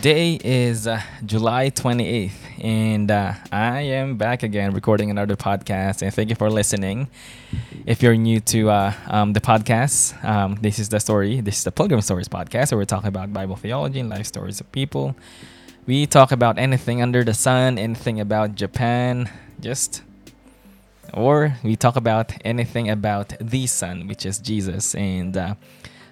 Today is uh, July 28th, and uh, I am back again recording another podcast. And thank you for listening. If you're new to uh, um, the podcast, um, this is the story. This is the Pilgrim Stories podcast, where we're talking about Bible theology and life stories of people. We talk about anything under the sun, anything about Japan, just or we talk about anything about the sun, which is Jesus. And uh,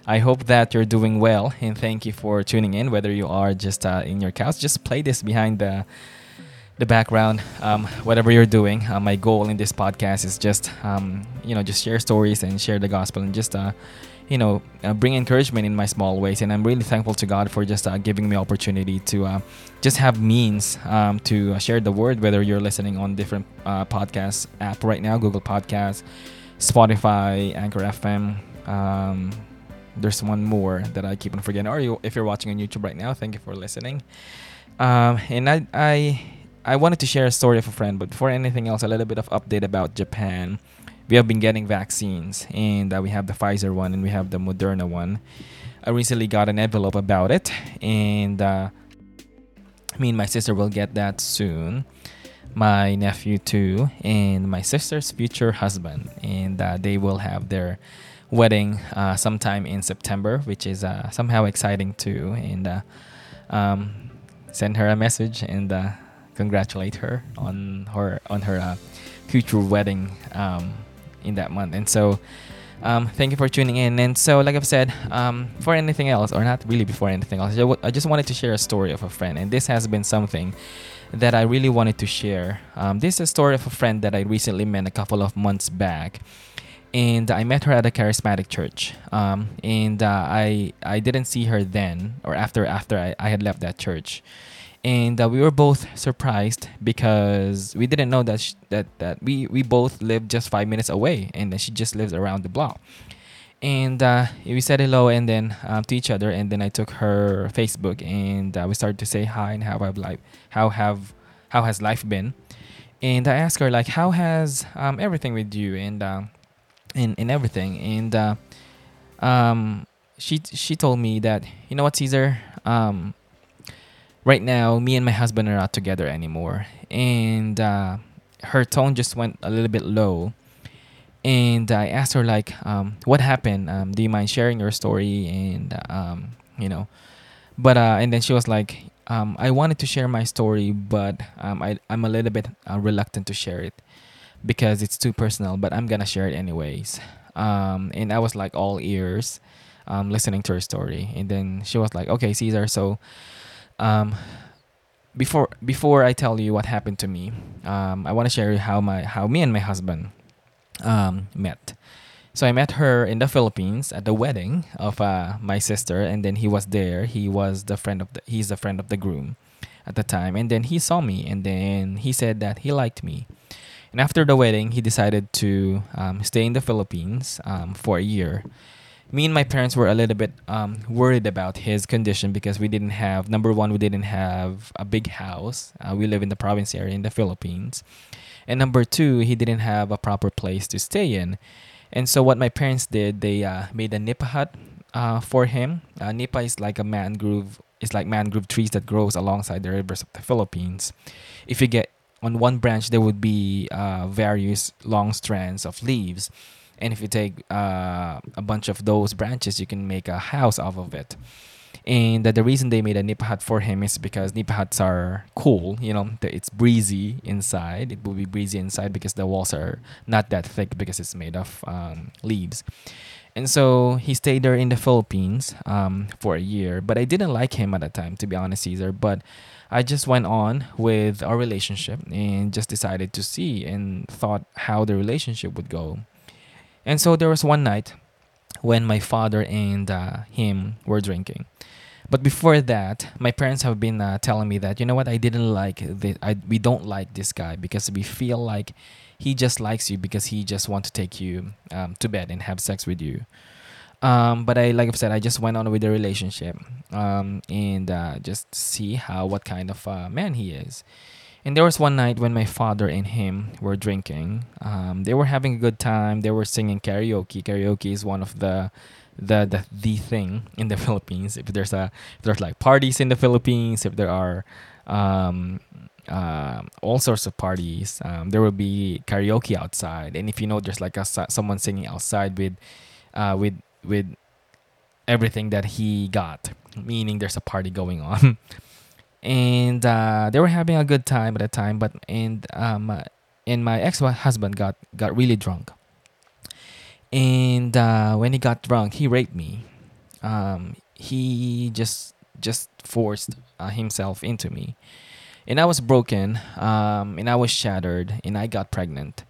I hope that you're doing well and thank you for tuning in. Whether you are just uh, in your couch, just play this behind the the background. Um, whatever you're doing, uh, my goal in this podcast is just um, you know just share stories and share the gospel and just uh, you know uh, bring encouragement in my small ways. And I'm really thankful to God for just uh, giving me opportunity to uh, just have means um, to uh, share the word. Whether you're listening on different podcast app right now, Google Podcasts, Spotify, Anchor FM. There's one more that I keep on forgetting. Or you, if you're watching on YouTube right now, thank you for listening. Um, and I, I, I wanted to share a story of a friend, but before anything else, a little bit of update about Japan. We have been getting vaccines, and uh, we have the Pfizer one and we have the Moderna one. I recently got an envelope about it, and uh, me and my sister will get that soon. My nephew too, and my sister's future husband, and uh, they will have their wedding uh, sometime in September, which is uh, somehow exciting too. And uh, um, send her a message and uh, congratulate her on her on her uh, future wedding um, in that month. And so. Um, thank you for tuning in. And so, like I've said, um, for anything else, or not really before anything else, I just wanted to share a story of a friend. And this has been something that I really wanted to share. Um, this is a story of a friend that I recently met a couple of months back and I met her at a charismatic church. Um, and uh, I I didn't see her then or after after I, I had left that church, and uh, we were both surprised because we didn't know that that that we we both lived just five minutes away, and then she just lives around the block. And uh, we said hello and then um, to each other, and then I took her Facebook and uh, we started to say hi and how have life how have how has life been, and I asked her like how has um, everything with you and in in everything. And uh, um she she told me that you know what caesar? Um right now me and my husband are not together anymore. And uh, her tone just went a little bit low. And i asked her like um, what happened? Um, do you mind sharing your story? And um, you know but uh, and then she was like um, i wanted to share my story but um, I, i'm a little bit uh, reluctant to share it because it's too personal, but I'm gonna share it anyways. Um, and I was like all ears, um, listening to her story. And then she was like, "Okay, Caesar, so, um, before before I tell you what happened to me, um, I want to share how my how me and my husband, um, met. So I met her in the Philippines at the wedding of uh, my sister, and then he was there. He was the friend of the he's the friend of the groom at the time, and then he saw me, and then he said that he liked me and after the wedding, he decided to um, stay in the Philippines um, for a year. Me and my parents were a little bit um, worried about his condition because we didn't have, number one, we didn't have a big house. Uh, we live in the province area in the Philippines. And number two, he didn't have a proper place to stay in. And so what my parents did, they uh, made a nipa hut uh, for him. Uh, nipa is like a mangrove, it's like mangrove trees that grows alongside the rivers of the Philippines. If you get on one branch there would be uh, various long strands of leaves. And if you take uh, a bunch of those branches you can make a house off of it. And the reason they made a nipa hut for him is because nipa huts are cool you know it's breezy inside. It will be breezy inside because the walls are not that thick because it's made of um, leaves. And so he stayed there in the philippines um, for a year but i didn't like him at the time to be honest caesar. But I just went on with our relationship and just decided to see and thought how the relationship would go. And so there was one night when my father and uh, him were drinking. But before that, my parents have been uh, telling me that you know what I didn't like the I, we don't like this guy because we feel like he just likes you because he just wants to take you um, to bed and have sex with you. Um, but I, like I've said, I just went on with the relationship, um, and uh, just see how what kind of uh, man he is. And there was one night when my father and him were drinking. Um, they were having a good time. They were singing karaoke. Karaoke is one of the the the, the thing in the Philippines. If there's a if there's like parties in the Philippines, if there are um, uh, all sorts of parties, um, there will be karaoke outside. And if you know there's like a someone singing outside with uh, with with everything that he got, meaning there's a party going on. and uh, they were having a good time at the time, but and um, and my ex husband got got really drunk and uh, when he got drunk, he raped me. Um, he just just forced uh, himself into me, and I was broken, um, and I was shattered, and I got pregnant.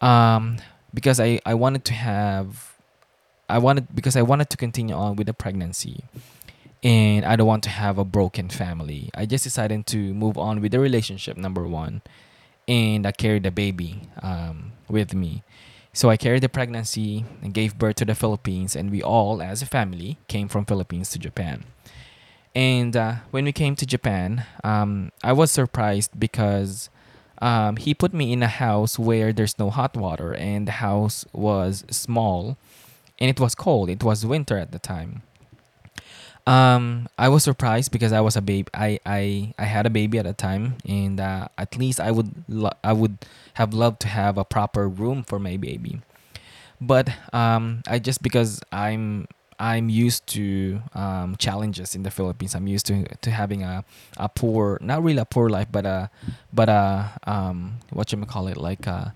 Um, because I, I wanted to have, I wanted because I wanted to continue on with the pregnancy, and I don't want to have a broken family. I just decided to move on with the relationship number one, and I carried the baby um, with me. So I carried the pregnancy and gave birth to the Philippines, and we all, as a family, came from Philippines to Japan. And uh, when we came to Japan, um, I was surprised because um, he put me in a house where there's no hot water, and the house was small, and it was cold. It was winter at the time. Um, I was surprised because I was a baby. I, I, I had a baby at the time, and uh, at least I would lo- I would have loved to have a proper room for my baby. But um, I just because I'm I'm used to um, challenges in the Philippines. I'm used to to having a, a poor, not really a poor life, but a but a um, what you call it like a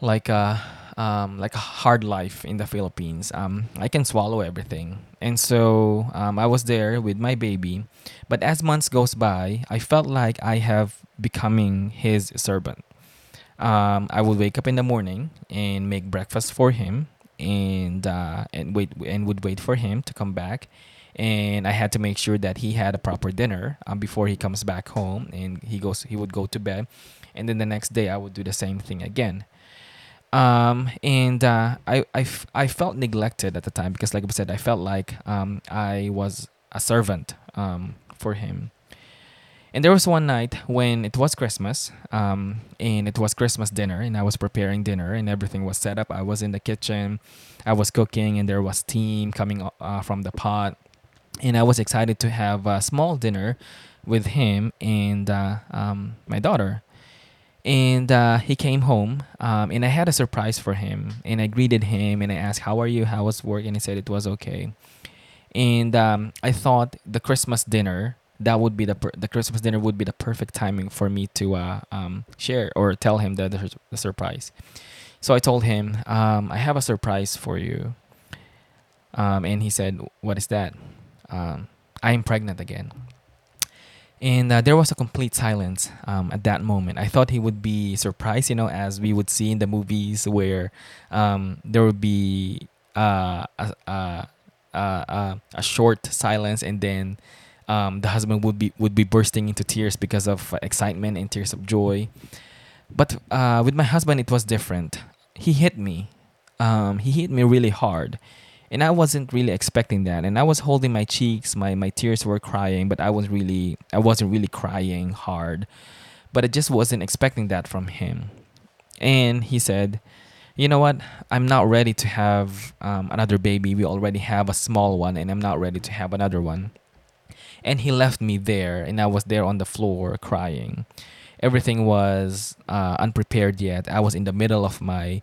like a um, like a hard life in the Philippines. Um, I can swallow everything, and so um, I was there with my baby. But as months goes by, I felt like I have becoming his servant. Um, I would wake up in the morning and make breakfast for him, and uh, and wait and would wait for him to come back. And I had to make sure that he had a proper dinner um, before he comes back home, and he goes. He would go to bed, and then the next day I would do the same thing again um, and uh, I, I, f- I felt neglected at the time because like i said i felt like um, i was a servant um, for him. And there was one night when it was christmas um, and it was christmas dinner and i was preparing dinner and everything was set up. I was in the kitchen i was cooking and there was steam coming uh, from the pot. And i was excited to have a small dinner with him and uh, um, my daughter and uh, he came home um, and i had a surprise for him and i greeted him and i asked how are you? How was work? And he said it was okay. And um, i thought the christmas dinner that would be the per- the christmas dinner would be the perfect timing for me to uh, um, share or tell him the, the, the, surprise. So i told him um, i have a surprise for you. Um, and he said what is that? Um, i'm pregnant again and uh, there was a complete silence um, at that moment. I thought he would be surprised, you know, as we would see in the movies where um, there would be uh, a, a, a, a, short silence and then um, the husband would be would be bursting into tears because of excitement and tears of joy. But uh, with my husband, it was different. He hit me. Um, he hit me really hard and I wasn't really expecting that. And I was holding my cheeks, my my tears were crying, but I was really I wasn't really crying hard, but I just wasn't expecting that from him. And he said, "You know what? I'm not ready to have um, another baby. We already have a small one, and I'm not ready to have another one." And he left me there, and I was there on the floor crying. Everything was uh, unprepared yet. I was in the middle of my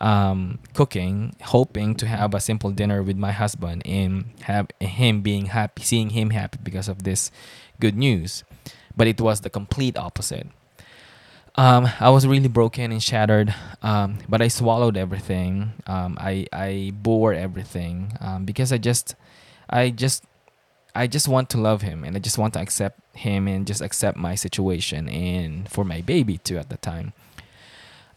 um, cooking, hoping to have a simple dinner with my husband and have him being happy, seeing him happy because of this good news. But it was the complete opposite. Um, I was really broken and shattered, um, but I swallowed everything. Um, I I bore everything um, because I just, I just, I just want to love him and I just want to accept him and just accept my situation and for my baby too at the time.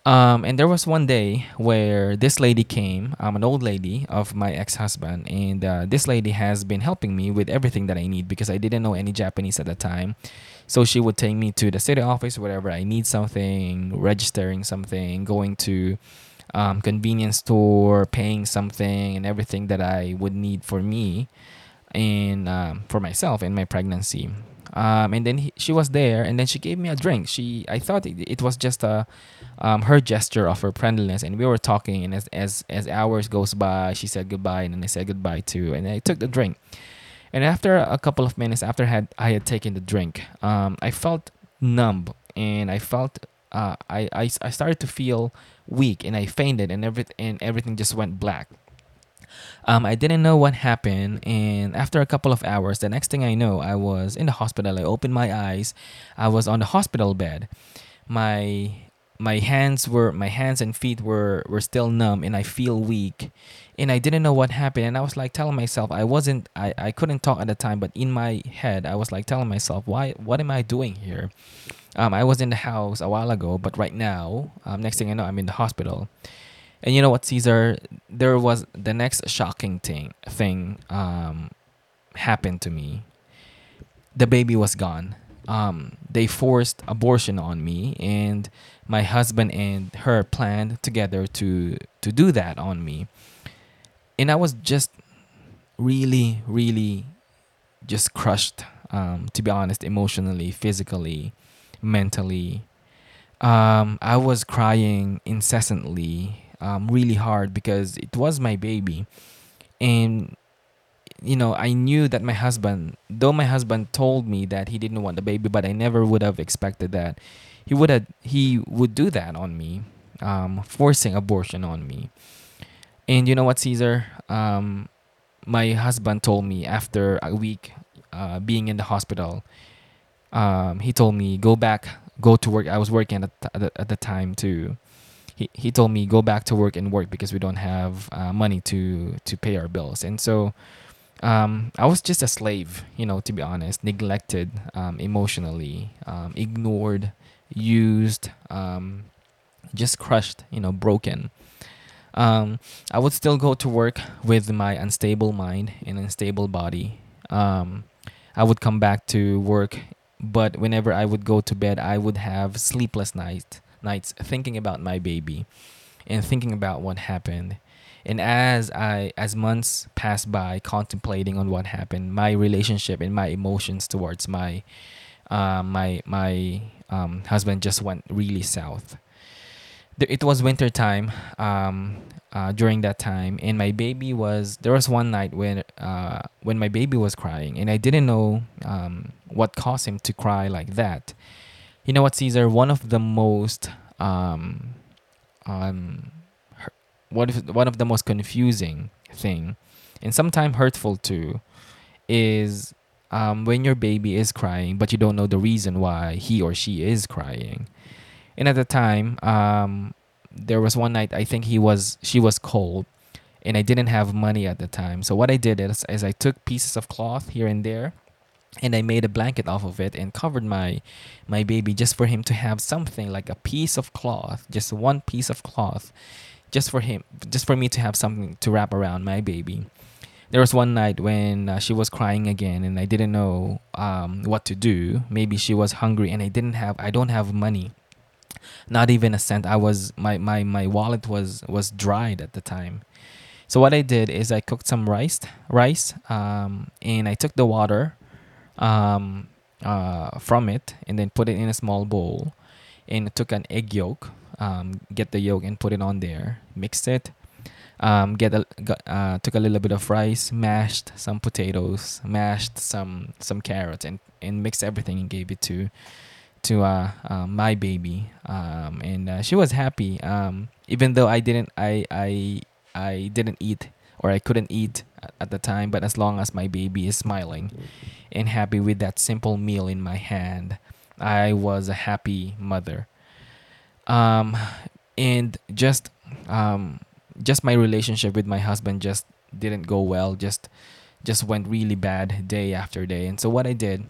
Um, and there was one day where this lady came, um, an old lady of my ex husband, and uh, this lady has been helping me with everything that I need because I didn't know any Japanese at the time. So she would take me to the city office, whatever I need something, registering something, going to um, convenience store, paying something, and everything that I would need for me and um, for myself in my pregnancy. Um, and then he, she was there, and then she gave me a drink. She, I thought it, it was just a, um, her gesture of her friendliness, and we were talking. And as as as hours goes by, she said goodbye, and then I said goodbye too, and I took the drink. And after a couple of minutes after had I had taken the drink, um, I felt numb, and I felt uh, I, I I started to feel weak, and I fainted, and every and everything just went black. Um, I didn't know what happened, and after a couple of hours, the next thing I know, I was in the hospital. I opened my eyes. I was on the hospital bed. My my hands were my hands and feet were were still numb, and I feel weak, and I didn't know what happened. And I was like telling myself, I wasn't, I I couldn't talk at the time, but in my head, I was like telling myself, why, what am I doing here? Um, I was in the house a while ago, but right now, um, next thing I know, I'm in the hospital and you know what, Caesar? There was the next shocking thing thing um, happened to me. The baby was gone. Um, they forced abortion on me, and my husband and her planned together to to do that on me. And I was just really, really, just crushed. Um, to be honest, emotionally, physically, mentally. Um, I was crying incessantly um, really hard because it was my baby. And you know i knew that my husband though my husband told me that he didn't want the baby but i never would have expected that he would have he would do that on me um, forcing abortion on me. And you know what caesar? Um, my husband told me after a week uh, being in the hospital um, he told me go back go to work. I was working at the, at the time too he, he told me go back to work and work because we don't have uh, money to to pay our bills. And so um, I was just a slave you know to be honest neglected um, emotionally um, ignored used um, just crushed you know broken. Um, I would still go to work with my unstable mind and unstable body. Um, I would come back to work but whenever I would go to bed I would have sleepless nights nights thinking about my baby and thinking about what happened. And as I as months passed by contemplating on what happened, my relationship and my emotions towards my uh, my my um, husband just went really south. It was winter time um, uh, during that time, and my baby was. There was one night when uh, when my baby was crying, and I didn't know um, what caused him to cry like that you know what, Caesar? One of the most um, um, what if, one of the most confusing thing, and sometimes hurtful too, is um, when your baby is crying, but you don't know the reason why he or she is crying. And at the time, um, there was one night I think he was she was cold, and I didn't have money at the time. So what I did is, is I took pieces of cloth here and there and I made a blanket off of it and covered my my baby just for him to have something like a piece of cloth, just one piece of cloth, just for him, just for me to have something to wrap around my baby. There was one night when uh, she was crying again, and I didn't know um, what to do. Maybe she was hungry, and I didn't have, I don't have money, not even a cent. I was my my my wallet was was dried at the time. So what I did is I cooked some rice, rice, um, and I took the water um, uh, from it and then put it in a small bowl and took an egg yolk um, get the yolk and put it on there mixed it um, get a got, uh, took a little bit of rice mashed some potatoes mashed some some carrots and and mixed everything and gave it to to uh, uh my baby um, and uh, she was happy um, even though I didn't I I I didn't eat or I couldn't eat at the time but as long as my baby is smiling and happy with that simple meal in my hand. I was a happy mother. Um, and just um, just my relationship with my husband just didn't go well. Just just went really bad day after day. And so what I did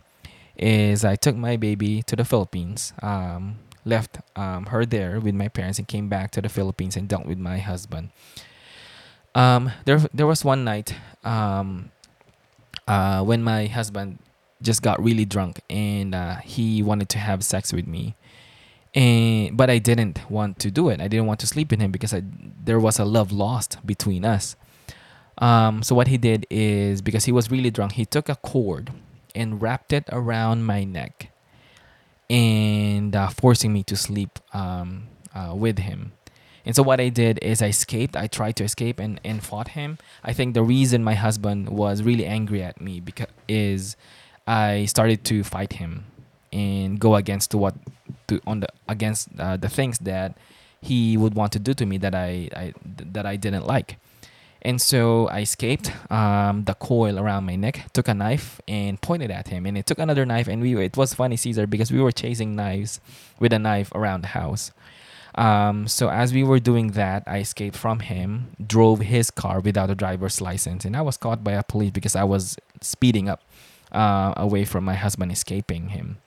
is I took my baby to the Philippines. Um, left um, her there with my parents and came back to the Philippines and dealt with my husband. Um, there there was one night um, uh, when my husband just got really drunk and uh, he wanted to have sex with me and but I didn't want to do it. I didn't want to sleep with him because I, there was a love lost between us. Um, so what he did is because he was really drunk, he took a cord and wrapped it around my neck and uh, forcing me to sleep um, uh, with him. And so what I did is I escaped. I tried to escape and, and fought him. I think the reason my husband was really angry at me because is I started to fight him and go against what to on the against uh, the things that he would want to do to me that I, I that I didn't like. And so I escaped um, the coil around my neck, took a knife and pointed at him. And it took another knife, and we it was funny, Caesar, because we were chasing knives with a knife around the house. Um, so as we were doing that, I escaped from him, drove his car without a driver's license, and I was caught by a police because I was speeding up uh, away from my husband escaping him.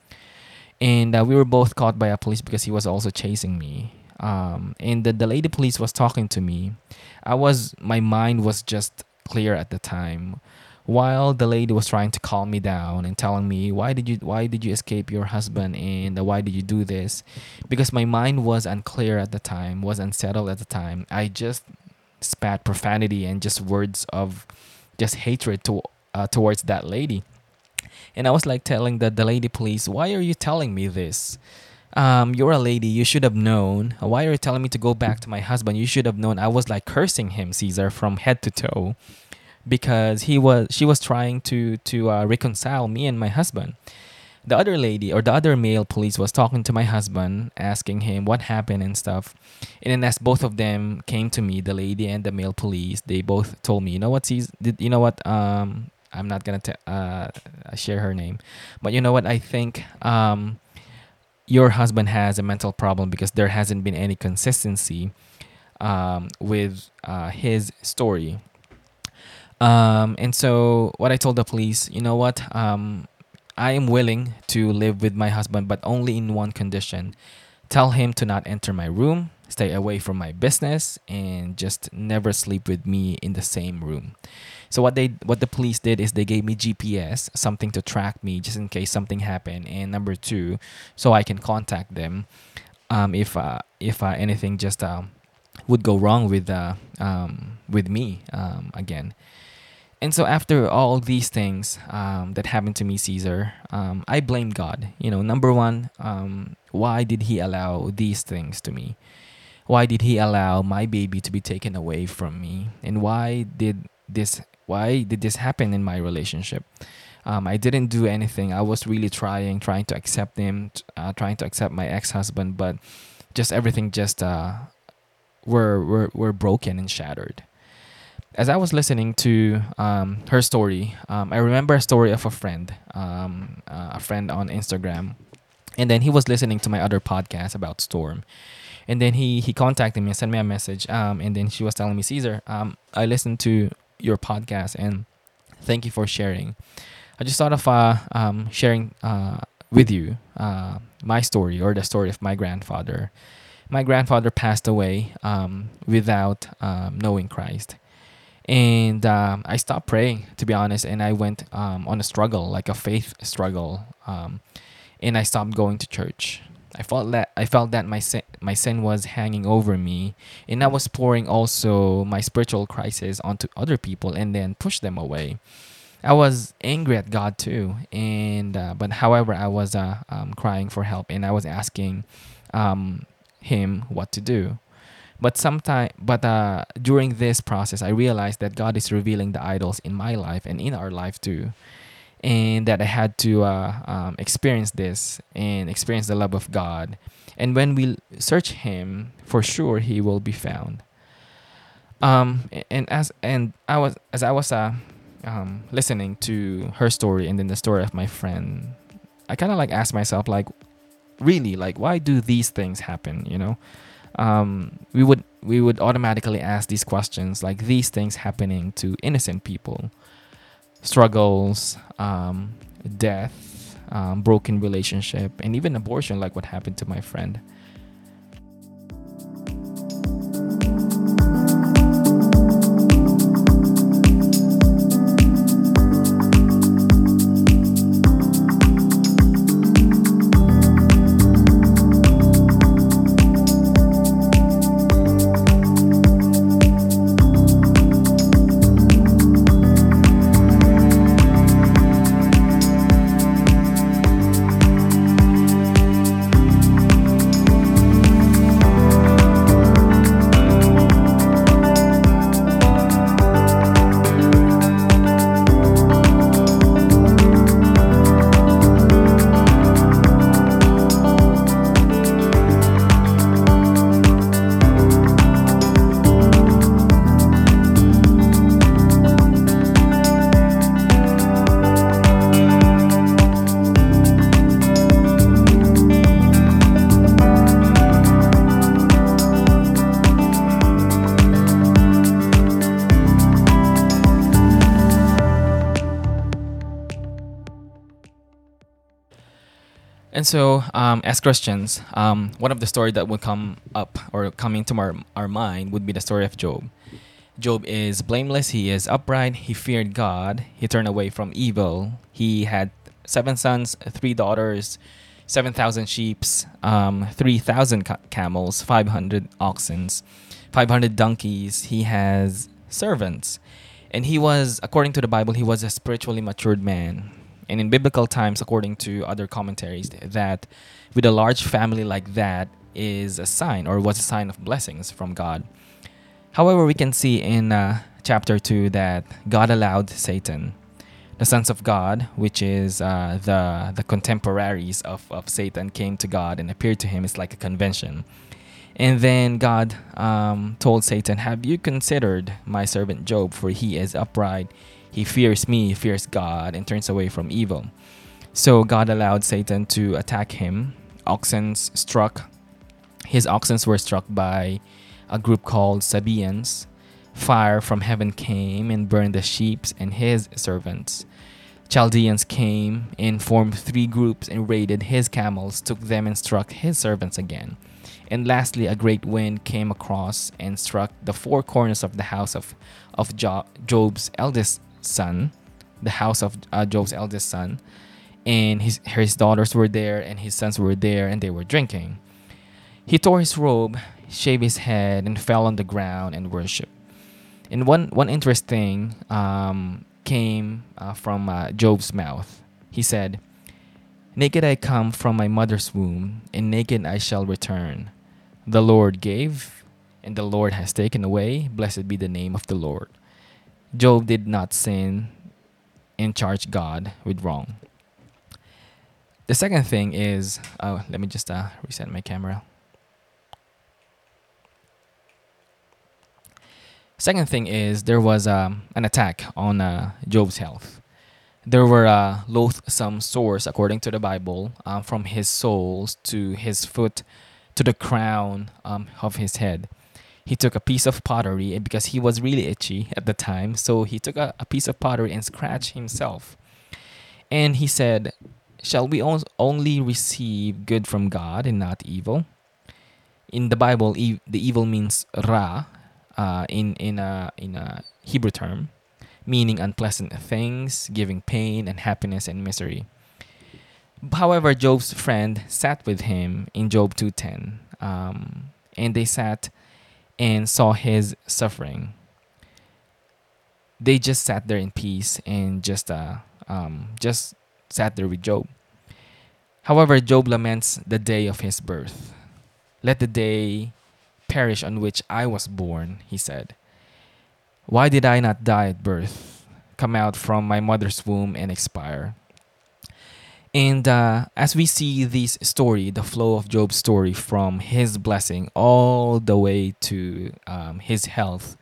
And uh, we were both caught by a police because he was also chasing me. Um, and the, the lady police was talking to me. I was my mind was just clear at the time while the lady was trying to calm me down and telling me why did you why did you escape your husband and why did you do this because my mind was unclear at the time was unsettled at the time i just spat profanity and just words of just hatred to, uh, towards that lady and i was like telling the, the lady police why are you telling me this um, you're a lady. You should have known. Why are you telling me to go back to my husband? You should have known. I was like cursing him, Caesar, from head to toe because he was she was trying to to uh, reconcile me and my husband. The other lady or the other male police was talking to my husband asking him what happened and stuff. And then as both of them came to me the lady and the male police they both told me you know what sees did you know what um i'm not gonna t- uh, share her name. But you know what i think um your husband has a mental problem because there hasn't been any consistency um, with uh, his story um, and so what I told the police, you know what? Um, I am willing to live with my husband, but only in one condition. Tell him to not enter my room, stay away from my business, and just never sleep with me in the same room. So what they what the police did is they gave me GPS, something to track me just in case something happened, and number two, so I can contact them um, if uh, if uh, anything just uh, would go wrong with uh, um, with me um, again. And so after all these things um, that happened to me, Caesar, um, I blame God. You know, number one, um, why did He allow these things to me? Why did He allow my baby to be taken away from me? And why did this? Why did this happen in my relationship? Um, I didn't do anything. I was really trying, trying to accept him, uh, trying to accept my ex-husband, but just everything just uh, were were were broken and shattered as I was listening to um, her story, um, I remember a story of a friend, um, uh, a friend on Instagram, and then he was listening to my other podcast about Storm, and then he he contacted me and sent me a message, um, and then she was telling me, Caesar, um, I listened to your podcast and thank you for sharing. I just thought of uh, um, sharing uh, with you uh, my story or the story of my grandfather. My grandfather passed away without knowing Christ and um, I stopped praying to be honest, and I went um, on a struggle, like a faith struggle, um, and I stopped going to church. I felt that I felt that my sin, my sin was hanging over me, and I was pouring also my spiritual crisis onto other people, and then push them away. I was angry at God too, and uh, but however, I was uh, um, crying for help, and I was asking um, Him what to do but sometime but uh, during this process i realized that god is revealing the idols in my life and in our life too. And that i had to uh, um, experience this and experience the love of god. And when we search him for sure he will be found. Um, and as and i was as i was uh, um, listening to her story and then the story of my friend i kind of like asked myself like really like why do these things happen you know um, we would we would automatically ask these questions like these things happening to innocent people. Struggles um, death um, broken relationship and even abortion like what happened to my friend so, um, as Christians, um, one of the story that would come up or come into our, our mind would be the story of Job. Job is blameless, he is upright, he feared God, he turned away from evil. He had seven sons, three daughters, 7,000 sheep, um, 3,000 ca- camels, 500 oxen, 500 donkeys. He has servants. And he was, according to the Bible, he was a spiritually matured man. And in biblical times, according to other commentaries, that with a large family like that is a sign or was a sign of blessings from God. However, we can see in uh, chapter 2 that God allowed Satan the sons of God, which is uh, the the contemporaries of, of Satan, came to God and appeared to him. It's like a convention. And then God um, told Satan, Have you considered my servant Job? For he is upright. He fears me, he fears God, and turns away from evil. So God allowed Satan to attack him. Oxen struck. His oxen were struck by a group called Sabaeans Fire from heaven came and burned the sheep and his servants. Chaldeans came and formed three groups and raided his camels, took them and struck his servants again. And lastly, a great wind came across and struck the four corners of the house of, of Job's eldest son, the house of uh, Job's eldest son. And his, his daughters were there, and his sons were there, and they were drinking. He tore his robe, shaved his head, and fell on the ground and worshipped. And one one interesting um, came uh, from uh, Job's mouth. He said, "Naked I come from my mother's womb, and naked I shall return. The Lord gave, and the Lord has taken away. Blessed be the name of the Lord." Job did not sin and charge God with wrong. The second thing is, oh, let me just uh, reset my camera. Second thing is there was um, an attack on uh, Job's health. There were uh, loathsome sores, according to the Bible, um, from his soles to his foot to the crown um, of his head. He took a piece of pottery because he was really itchy at the time, so he took a, a piece of pottery and scratched himself. And he said, Shall we only receive good from God and not evil? In the Bible, the evil means ra, uh, in in a in a Hebrew term, meaning unpleasant things, giving pain and happiness and misery. However, Job's friend sat with him in Job 2:10, um, and they sat and saw his suffering. They just sat there in peace and just uh, um, just sat there with Job. However, Job laments the day of his birth. Let the day perish on which I was born, he said. Why did I not die at birth, come out from my mother's womb and expire? And uh, as we see this story, the flow of Job's story from his blessing all the way to um, his health,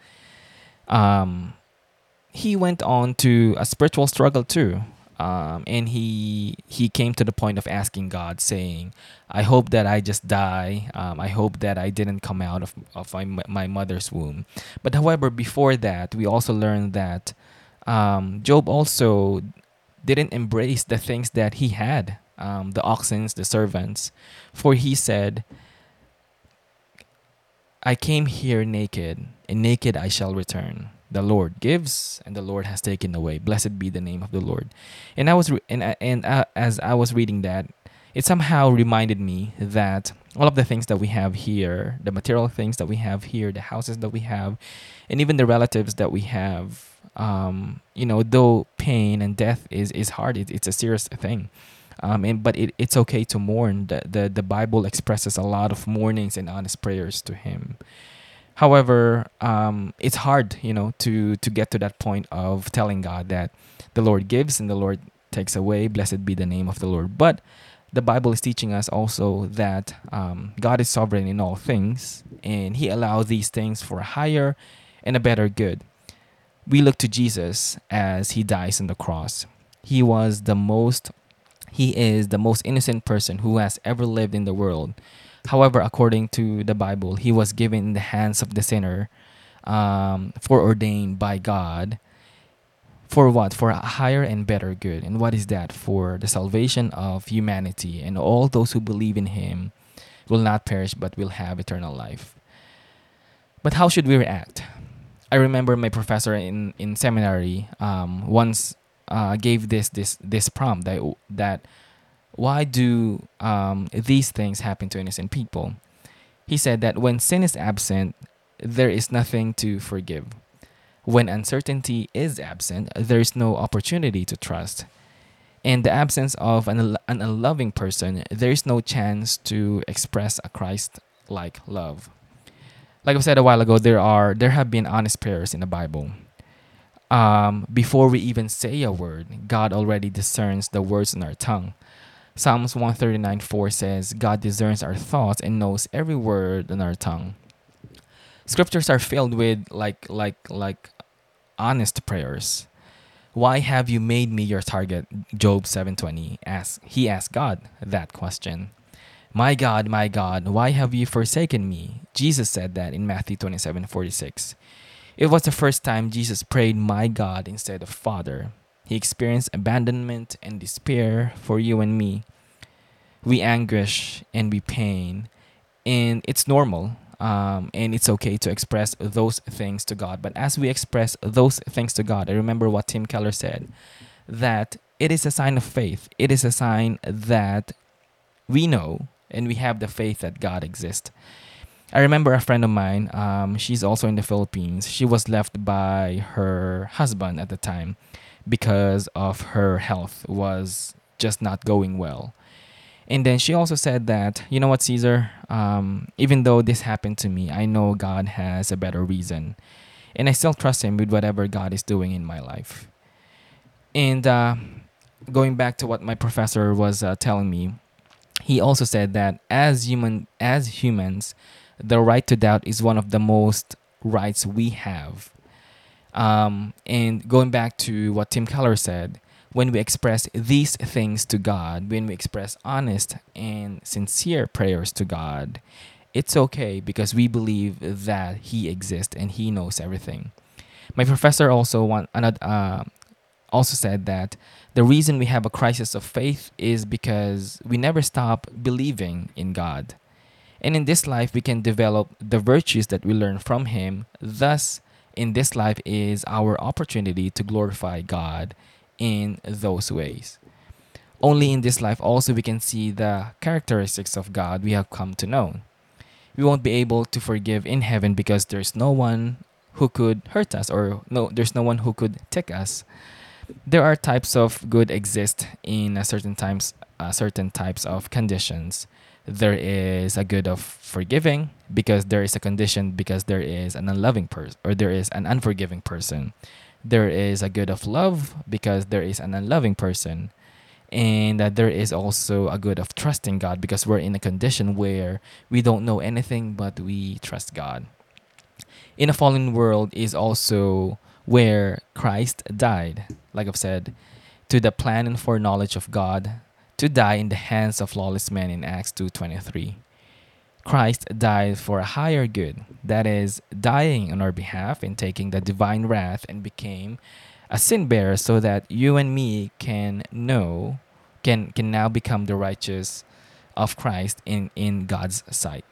um, he went on to a spiritual struggle too um, and he he came to the point of asking God, saying, "I hope that I just die. Um, I hope that I didn't come out of of my my mother's womb." But however, before that, we also learned that um, Job also didn't embrace the things that he had, um, the oxen, the servants, for he said. I came here naked, and naked I shall return the Lord gives and the Lord has taken away. Blessed be the name of the Lord. And I was re- and and uh, as I was reading that, it somehow reminded me that all of the things that we have here, the material things that we have here, the houses that we have, and even the relatives that we have, um, you know, though pain and death is is hard, it, it's a serious thing. Um, and but it, it's okay to mourn. The, the the Bible expresses a lot of mournings and honest prayers to Him. However, um, it's hard, you know, to to get to that point of telling God that the Lord gives and the Lord takes away. Blessed be the name of the Lord. But the Bible is teaching us also that um, God is sovereign in all things, and He allows these things for a higher and a better good. We look to Jesus as He dies on the cross. He was the most, He is the most innocent person who has ever lived in the world However, according to the Bible, he was given in the hands of the sinner, um, foreordained by God, For what? For a higher and better good. And what is that? For the salvation of humanity. And all those who believe in him will not perish but will have eternal life. But how should we react? I remember my professor in, in seminary um, once uh, gave this this this prompt that that why do um, these things happen to innocent people? He said that when sin is absent, there is nothing to forgive. When uncertainty is absent, there is no opportunity to trust. In the absence of an, an unloving person, there is no chance to express a Christ like love. Like I said a while ago, there are there have been honest prayers in the Bible. Um, before we even say a word, God already discerns the words in our tongue. Psalms 139 4 says, God discerns our thoughts and knows every word in our tongue. Scriptures are filled with like like like honest prayers. Why have you made me your target? Job 7:20 asks he asked God that question. My God, my God, why have you forsaken me? Jesus said that in Matthew 27:46. It was the first time Jesus prayed my God instead of Father. He experienced abandonment and despair for you and me. We anguish and we pain, and it's normal. Um, and it's okay to express those things to God. But as we express those things to God, I remember what Tim Keller said that it is a sign of faith. It is a sign that we know and we have the faith that God exists. I remember a friend of mine, um, she's also in the Philippines. She was left by her husband at the time because of her health was just not going well. And then she also said that, you know what, Caesar, um, even though this happened to me, I know God has a better reason. And I still trust Him with whatever God is doing in my life. And uh, going back to what my professor was uh, telling me, he also said that as human as humans, the right to doubt is one of the most rights we have um, and going back to what Tim Keller said, when we express these things to God, when we express honest and sincere prayers to God, it's okay because we believe that He exists and He knows everything. My professor also want, uh, also said that the reason we have a crisis of faith is because we never stop believing in God. And in this life, we can develop the virtues that we learn from Him, thus in this life is our opportunity to glorify God in those ways. Only in this life also we can see the characteristics of God we have come to know. We won't be able to forgive in heaven because there's no one who could hurt us or no there's no one who could take us. There are types of good exist in certain times uh, certain types of conditions. There is a good of forgiving because there is a condition because there is an unloving person or there is an unforgiving person. There is a good of love because there is an unloving person. And that there is also a good of trusting god because we're in a condition where we don't know anything but we trust god. In a fallen world is also where christ died like i've said to the plan and foreknowledge of god to die in the hands of lawless men in Acts 2:23. Christ died for a higher good, that is, dying on our behalf and taking the divine wrath and became a sin bearer so that you and me can know, can, can now become the righteous of Christ in, in God's sight.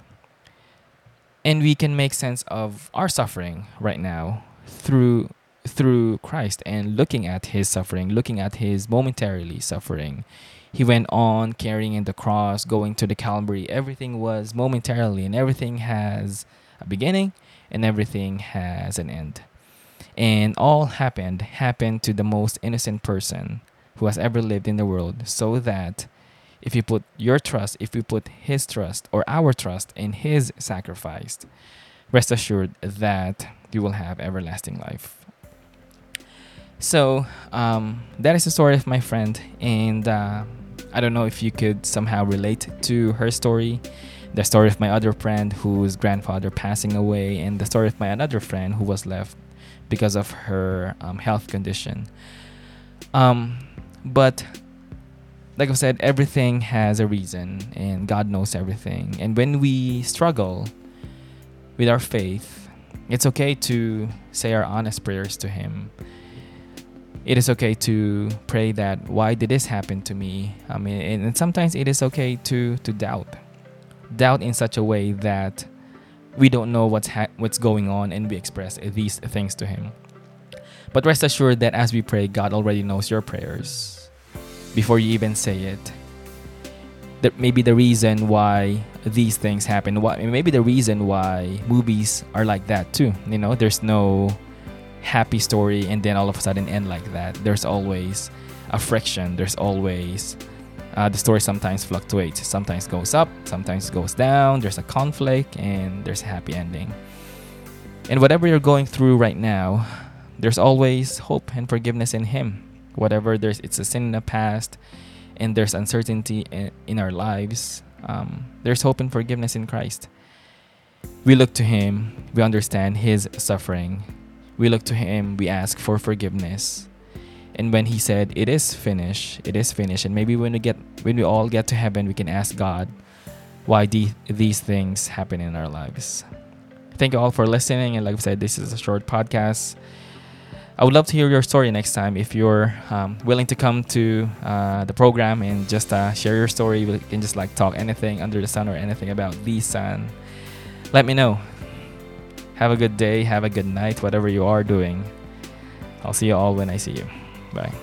And we can make sense of our suffering right now through through Christ and looking at his suffering, looking at his momentarily suffering he went on carrying the cross, going to the Calvary. Everything was momentarily, and everything has a beginning, and everything has an end. And all happened happened to the most innocent person who has ever lived in the world, so that if you put your trust, if you put his trust or our trust in his sacrifice, rest assured that you will have everlasting life. So um, that is the story of my friend, and uh, I don't know if you could somehow relate to her story, the story of my other friend whose grandfather passing away, and the story of my another friend who was left because of her um, health condition. Um, but like I said, everything has a reason, and God knows everything. And when we struggle with our faith, it's okay to say our honest prayers to Him it is okay to pray that why did this happen to me? I mean, and sometimes it is okay to to doubt, doubt in such a way that we don't know what's ha- what's going on, and we express these things to Him. But rest assured that as we pray, God already knows your prayers before you even say it. That maybe the reason why these things happen, why maybe the reason why movies are like that too. You know, there's no happy story and then all of a sudden end like that. There's always a friction. There's always uh, the story sometimes fluctuates. Sometimes goes up, sometimes goes down. There's a conflict and there's a happy ending. And whatever you're going through right now, there's always hope and forgiveness in Him. Whatever there's, it's a sin in the past, and there's uncertainty in, our lives. Um, there's hope and forgiveness in Christ. We look to Him. We understand His suffering we look to him, we ask for forgiveness. And when he said, It is finished, it is finished. And maybe when we get when we all get to heaven, we can ask God why the, these things happen in our lives. Thank you all for listening. And like I said, this is a short podcast. I would love to hear your story next time. If you're um, willing to come to uh, the program and just uh, share your story, we can just like talk anything under the sun or anything about the sun. Let me know. Have a good day, have a good night, whatever you are doing. I'll see you all when I see you. Bye.